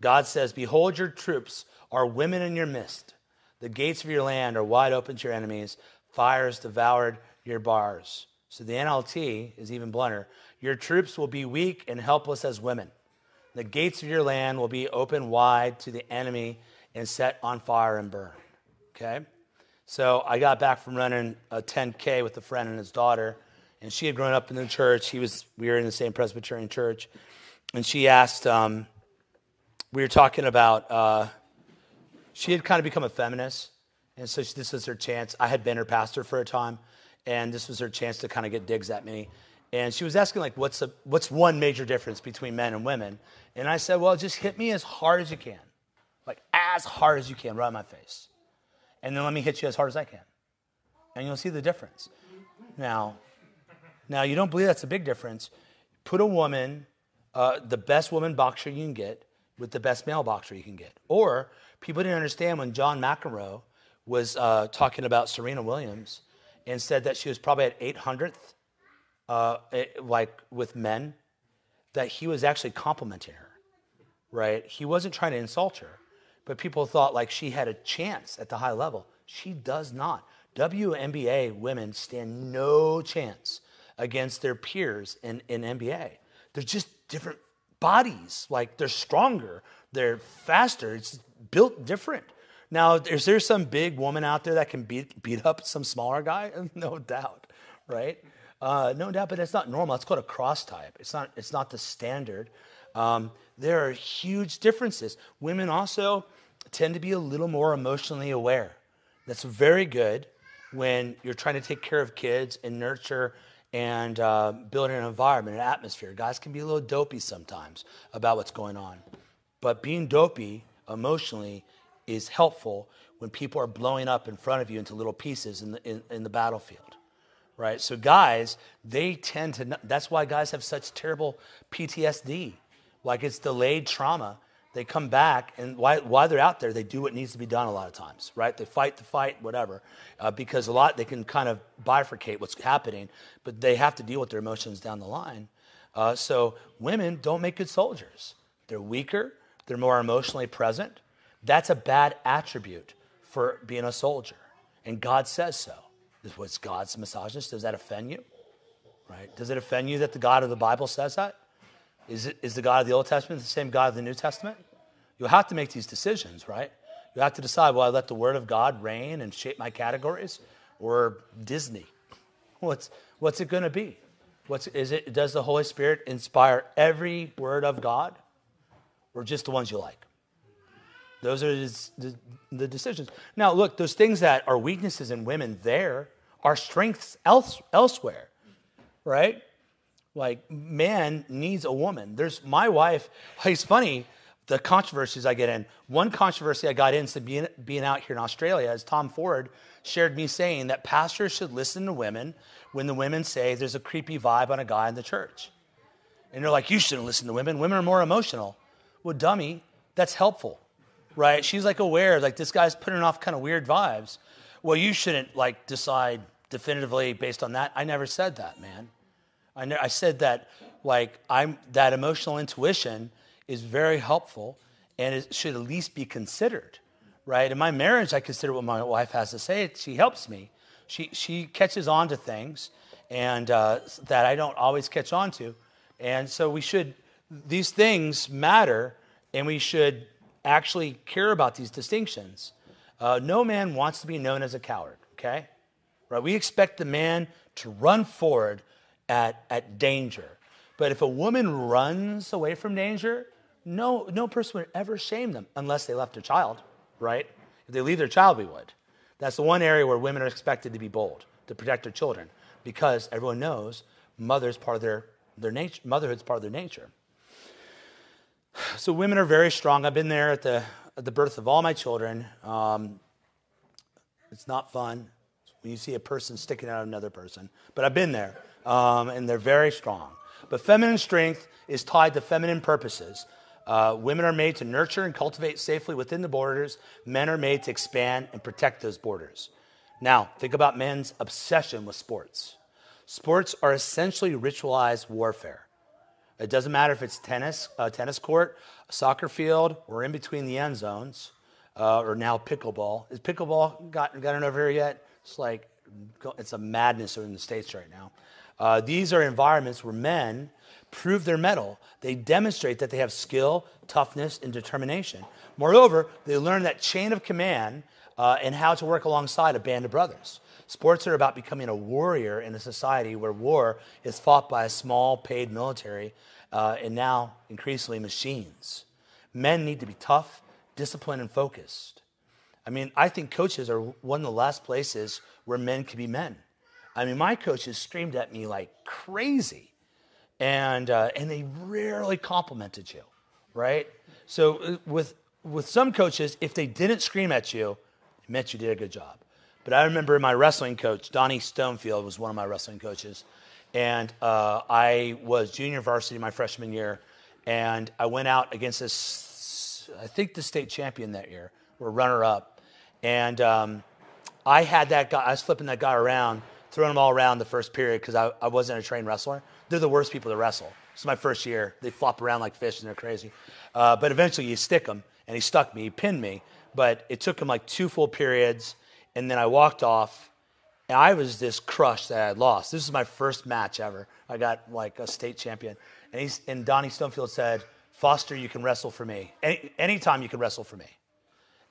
God says, Behold, your troops are women in your midst. The gates of your land are wide open to your enemies. Fire has devoured your bars. So the NLT is even blunter. Your troops will be weak and helpless as women. The gates of your land will be open wide to the enemy and set on fire and burn. Okay? So I got back from running a 10K with a friend and his daughter, and she had grown up in the church. He was, we were in the same Presbyterian church. And she asked, um, we were talking about, uh, she had kind of become a feminist. And so this was her chance. I had been her pastor for a time and this was her chance to kind of get digs at me. And she was asking, like, what's, a, what's one major difference between men and women? And I said, well, just hit me as hard as you can. Like, as hard as you can, right in my face. And then let me hit you as hard as I can. And you'll see the difference. Now, now you don't believe that's a big difference. Put a woman, uh, the best woman boxer you can get, with the best male boxer you can get. Or people didn't understand when John McEnroe was uh, talking about Serena Williams and said that she was probably at 800th, uh, like with men, that he was actually complimenting her, right? He wasn't trying to insult her, but people thought like she had a chance at the high level. She does not. WNBA women stand no chance against their peers in, in NBA. They're just different bodies. Like they're stronger, they're faster, it's built different. Now, is there some big woman out there that can beat, beat up some smaller guy? [LAUGHS] No doubt, right? Uh, no doubt, but it's not normal. It's called a cross type. It's not, it's not the standard. Um, there are huge differences. Women also tend to be a little more emotionally aware. That's very good when you're trying to take care of kids and nurture and uh, build an environment, an atmosphere. Guys can be a little dopey sometimes about what's going on. But being dopey emotionally is helpful when people are blowing up in front of you into little pieces in the, in, in the battlefield right? So guys, they tend to. That's why guys have such terrible PTSD, like it's delayed trauma. They come back, and while, while they're out there, they do what needs to be done a lot of times, right? They fight the fight, whatever, uh, because a lot they can kind of bifurcate what's happening, but they have to deal with their emotions down the line. Uh, so women don't make good soldiers. They're weaker. They're more emotionally present. That's a bad attribute for being a soldier, and God says so. Was God's misogynist? Does that offend you? Right? Does it offend you that the God of the Bible says that? Is, it, is the God of the Old Testament the same God of the New Testament? You'll have to make these decisions, right? You have to decide, will I let the Word of God reign and shape my categories or Disney? [LAUGHS] What's, what's it going to be? What's, is it, does the Holy Spirit inspire every word of God or just the ones you like? Those are the, decisions. Now, look, those things that are weaknesses in women there are strengths else, elsewhere, right? Like, man needs a woman. There's my wife. It's funny the controversies I get in. One controversy I got into being, being out here in Australia is Tom Ford shared me saying that pastors should listen to women when the women say there's a creepy vibe on a guy in the church. And they're like, you shouldn't listen to women. Women are more emotional. Well, dummy, that's helpful right? She's like aware, like this guy's putting off kind of weird vibes. Well, you shouldn't like decide definitively based on that. I never said that, man. I, ne- I said that like I'm that emotional intuition is very helpful and it should at least be considered, right? In my marriage, I consider what my wife has to say. She helps me. She she catches on to things and uh, that I don't always catch on to, and so we should. These things matter, and we should actually care about these distinctions. Uh, no man wants to be known as a coward, okay? Right? We expect the man to run forward at, at danger. But if a woman runs away from danger, no, no person would ever shame them unless they left their child, right? If they leave their child, we would. That's the one area where women are expected to be bold, to protect their children, because everyone knows mother's part of their, their nature, motherhood's part of their nature. So women are very strong. I've been there at the, at the birth of all my children. Um, it's not fun when you see a person sticking out another person, but I've been there, um, and they're very strong. But feminine strength is tied to feminine purposes. Uh, women are made to nurture and cultivate safely within the borders. Men are made to expand and protect those borders. Now, think about men's obsession with sports. Sports are essentially ritualized warfare. It doesn't matter if it's tennis, a tennis court, a soccer field, or in between the end zones, uh, or now pickleball. Is pickleball got, gotten over here yet? It's like, it's a madness in the States right now. Uh, these are environments where men prove their mettle. They demonstrate that they have skill, toughness, and determination. Moreover, they learn that chain of command uh, and how to work alongside a band of brothers. Sports are about becoming a warrior in a society where war is fought by a small paid military uh, and now increasingly machines. Men need to be tough, disciplined, and focused. I mean, I think coaches are one of the last places where men can be men. I mean, my coaches screamed at me like crazy, and uh, and they rarely complimented you, right? So uh, with with some coaches, if they didn't scream at you, it meant you did a good job. But I remember my wrestling coach, Donnie Stonefield, was one of my wrestling coaches. And uh, I was junior varsity my freshman year. And I went out against this, I think the state champion that year, or runner up. And um, I had that guy, I was flipping that guy around, throwing him all around the first period because I, I wasn't a trained wrestler. They're the worst people to wrestle. It's my first year. They flop around like fish and they're crazy. Uh, but eventually you stick them, and he stuck me, he pinned me. But it took him like two full periods and then I walked off, and I was this crushed that I had lost. This is my first match ever. I got like a state champion. And, he's, and Donnie Stonefield said, Foster, you can wrestle for me. Any, anytime you can wrestle for me.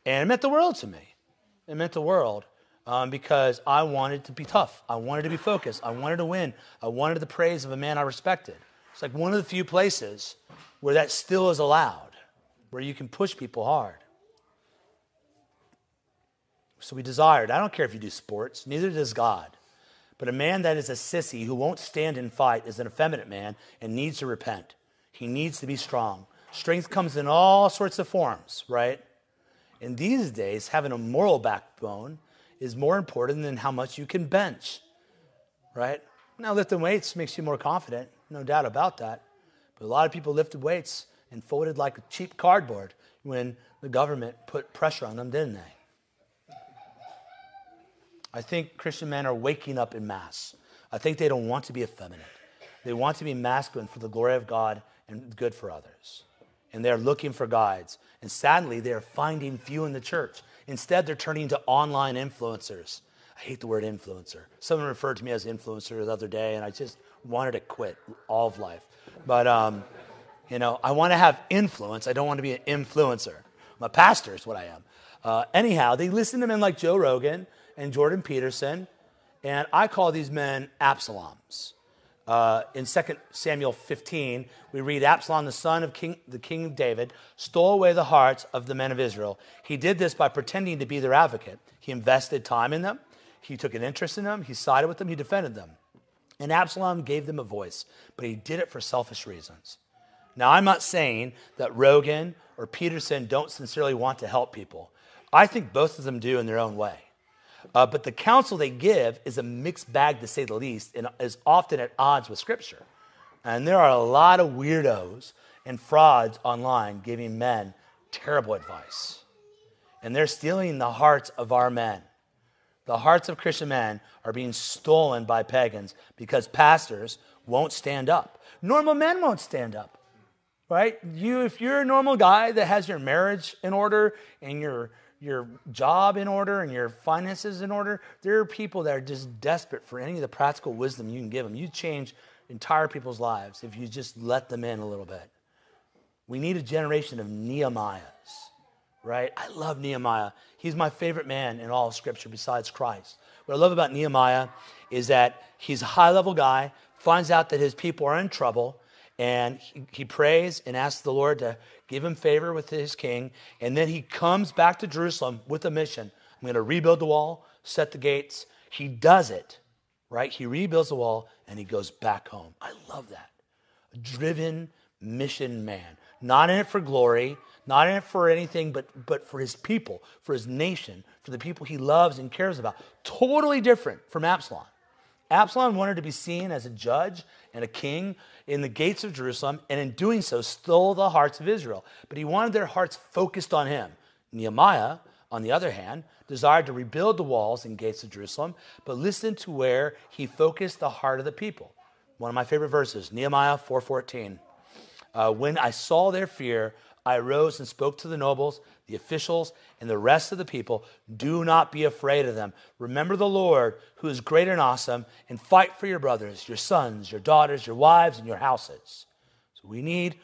And it meant the world to me. It meant the world. um, because I wanted to be tough. I wanted to be focused. I wanted to win. I wanted the praise of a man I respected. It's like one of the few places where that still is allowed, where you can push people hard. So we desired. I don't care if you do sports, neither does God. But a man that is a sissy who won't stand and fight is an effeminate man and needs to repent. He needs to be strong. Strength comes in all sorts of forms, right? In these days, having a moral backbone is more important than how much you can bench, right? Now, lifting weights makes you more confident, no doubt about that. But a lot of people lifted weights and folded like cheap cardboard when the government put pressure on them, didn't they? I think Christian men are waking up in mass. I think they don't want to be effeminate. They want to be masculine for the glory of God and good for others. And they're looking for guides. And sadly, they're finding few in the church. Instead, they're turning to online influencers. I hate the word influencer. Someone referred to me as influencer the other day, and I just wanted to quit all of life. But, um, you know, I want to have influence. I don't want to be an influencer. I'm a pastor, is what I am. Uh, anyhow, they listen to men like Joe Rogan and Jordan Peterson, and I call these men Absaloms. Uh, in 2 Samuel 15, we read Absalom, the son of king, the king of David, stole away the hearts of the men of Israel. He did this by pretending to be their advocate. He invested time in them, he took an interest in them, he sided with them, he defended them. And Absalom gave them a voice, but he did it for selfish reasons. Now, I'm not saying that Rogan or Peterson don't sincerely want to help people. I think both of them do in their own way. Uh, but the counsel they give is a mixed bag, to say the least, and is often at odds with Scripture. And there are a lot of weirdos and frauds online giving men terrible advice. And they're stealing the hearts of our men. The hearts of Christian men are being stolen by pagans because pastors won't stand up. Normal men won't stand up. Right? You if you're a normal guy that has your marriage in order and your your job in order and your finances in order, there are people that are just desperate for any of the practical wisdom you can give them. You change entire people's lives if you just let them in a little bit. We need a generation of Nehemiahs, right? I love Nehemiah. He's my favorite man in all of Scripture besides Christ. What I love about Nehemiah is that he's a high level guy, finds out that his people are in trouble, and he, he prays and asks the Lord to give him favor with his king, and then he comes back to Jerusalem with a mission. I'm going to rebuild the wall, set the gates. He does it, right? He rebuilds the wall and he goes back home. I love that. A driven mission man. Not in it for glory, not in it for anything, but, but for his people, for his nation, for the people he loves and cares about. Totally different from Absalom. Absalom wanted to be seen as a judge and a king in the gates of Jerusalem, and in doing so, stole the hearts of Israel. But he wanted their hearts focused on him. Nehemiah, on the other hand, desired to rebuild the walls and gates of Jerusalem, but listen to where he focused the heart of the people. One of my favorite verses, Nehemiah 4:14. Uh, when I saw their fear, I arose and spoke to the nobles, the officials, and the rest of the people. Do not be afraid of them. Remember the Lord, who is great and awesome, and fight for your brothers, your sons, your daughters, your wives, and your houses. So we need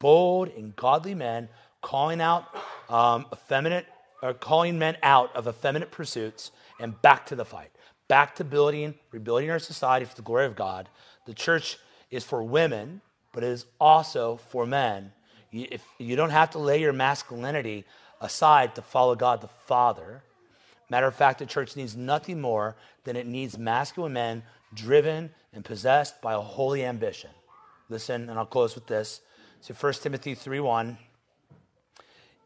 bold and godly men calling out um, effeminate, or calling men out of effeminate pursuits and back to the fight, back to building, rebuilding our society for the glory of God. The church is for women, but it is also for men if, you don't have to lay your masculinity aside to follow God the Father. Matter of fact, the church needs nothing more than it needs masculine men driven and possessed by a holy ambition. Listen, and I'll close with this. So 1 Timothy 3:1.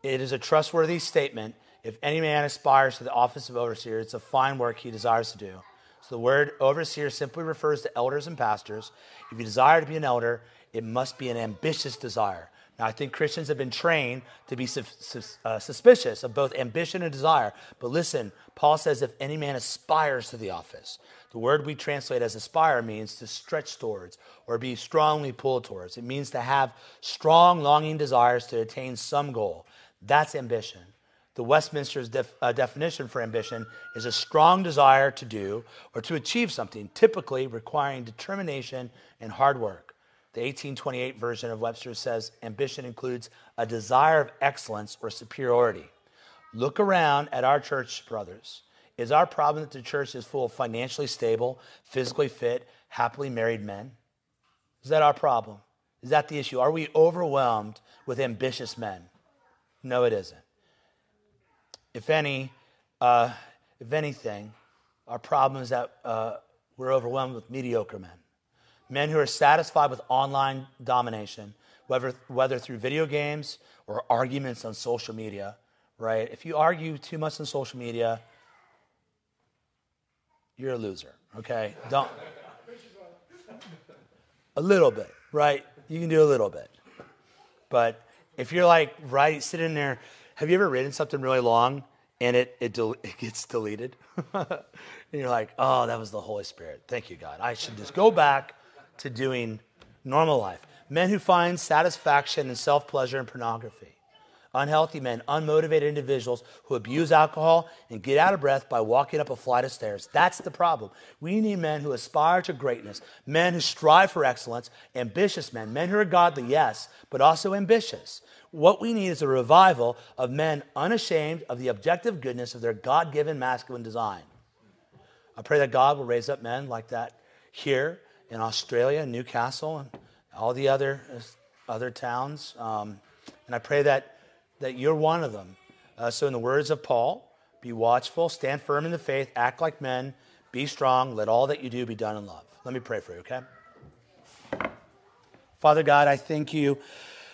It is a trustworthy statement. If any man aspires to the office of overseer, it's a fine work he desires to do. So the word overseer simply refers to elders and pastors. If you desire to be an elder, it must be an ambitious desire. Now, I think Christians have been trained to be uh, suspicious of both ambition and desire. But listen, Paul says, if any man aspires to the office, the word we translate as aspire means to stretch towards or be strongly pulled towards. It means to have strong, longing desires to attain some goal. That's ambition. The Westminster's def, uh, definition for ambition is a strong desire to do or to achieve something, typically requiring determination and hard work. The 1828 version of Webster says ambition includes a desire of excellence or superiority. Look around at our church, brothers. Is our problem that the church is full of financially stable, physically fit, happily married men? Is that our problem? Is that the issue? Are we overwhelmed with ambitious men? No, it isn't. If any, uh, if anything, our problem is that uh, we're overwhelmed with mediocre men. Men who are satisfied with online domination, whether, whether through video games or arguments on social media, right? If you argue too much on social media, you're a loser, okay? Don't. A little bit, right? You can do a little bit. But if you're like, right, sitting there, have you ever written something really long and it, it, del- it gets deleted? [LAUGHS] and you're like, oh, that was the Holy Spirit. Thank you, God. I should just go back to doing normal life. Men who find satisfaction in self pleasure and pornography unhealthy men, unmotivated individuals who abuse alcohol and get out of breath by walking up a flight of stairs. That's the problem. We need men who aspire to greatness, men who strive for excellence, ambitious men, men who are godly, yes, but also ambitious. What we need is a revival of men unashamed of the objective goodness of their God given masculine design. I pray that God will raise up men like that here in Australia, Newcastle, and all the other, other towns. Um, and I pray that that you're one of them. Uh, so, in the words of Paul, be watchful, stand firm in the faith, act like men, be strong, let all that you do be done in love. Let me pray for you, okay? Father God, I thank you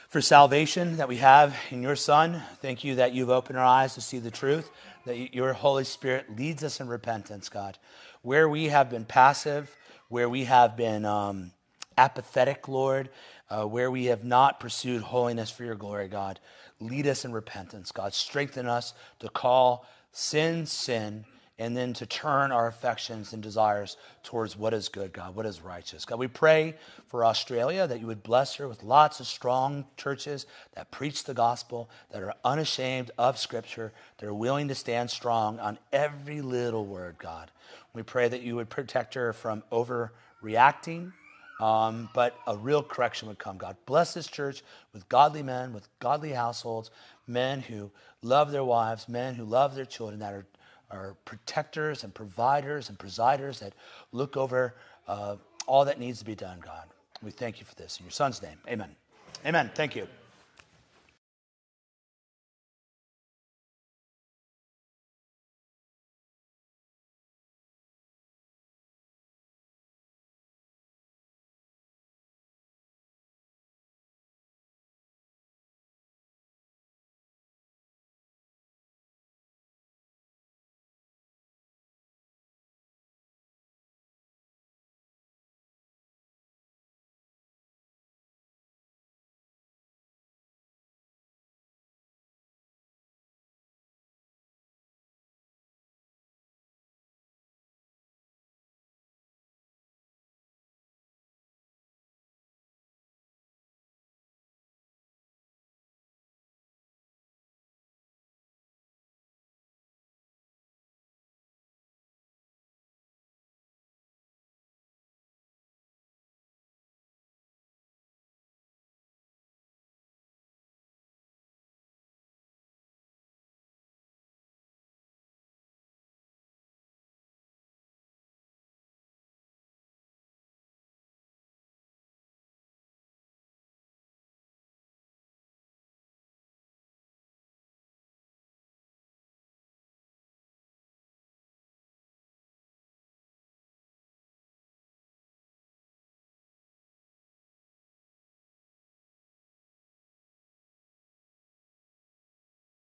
for salvation that we have in your Son. Thank you that you've opened our eyes to see the truth, that your Holy Spirit leads us in repentance, God. Where we have been passive, where we have been um, apathetic, Lord, uh, where we have not pursued holiness for your glory, God. Lead us in repentance, God. Strengthen us to call sin, sin, and then to turn our affections and desires towards what is good, God, what is righteous. God, we pray for Australia that you would bless her with lots of strong churches that preach the gospel, that are unashamed of Scripture, that are willing to stand strong on every little word, God. We pray that you would protect her from overreacting um, but a real correction would come. God bless this church with godly men, with godly households, men who love their wives, men who love their children, that are, are protectors and providers and presiders that look over uh, all that needs to be done, God. We thank you for this. In your son's name, amen. Amen. Thank you.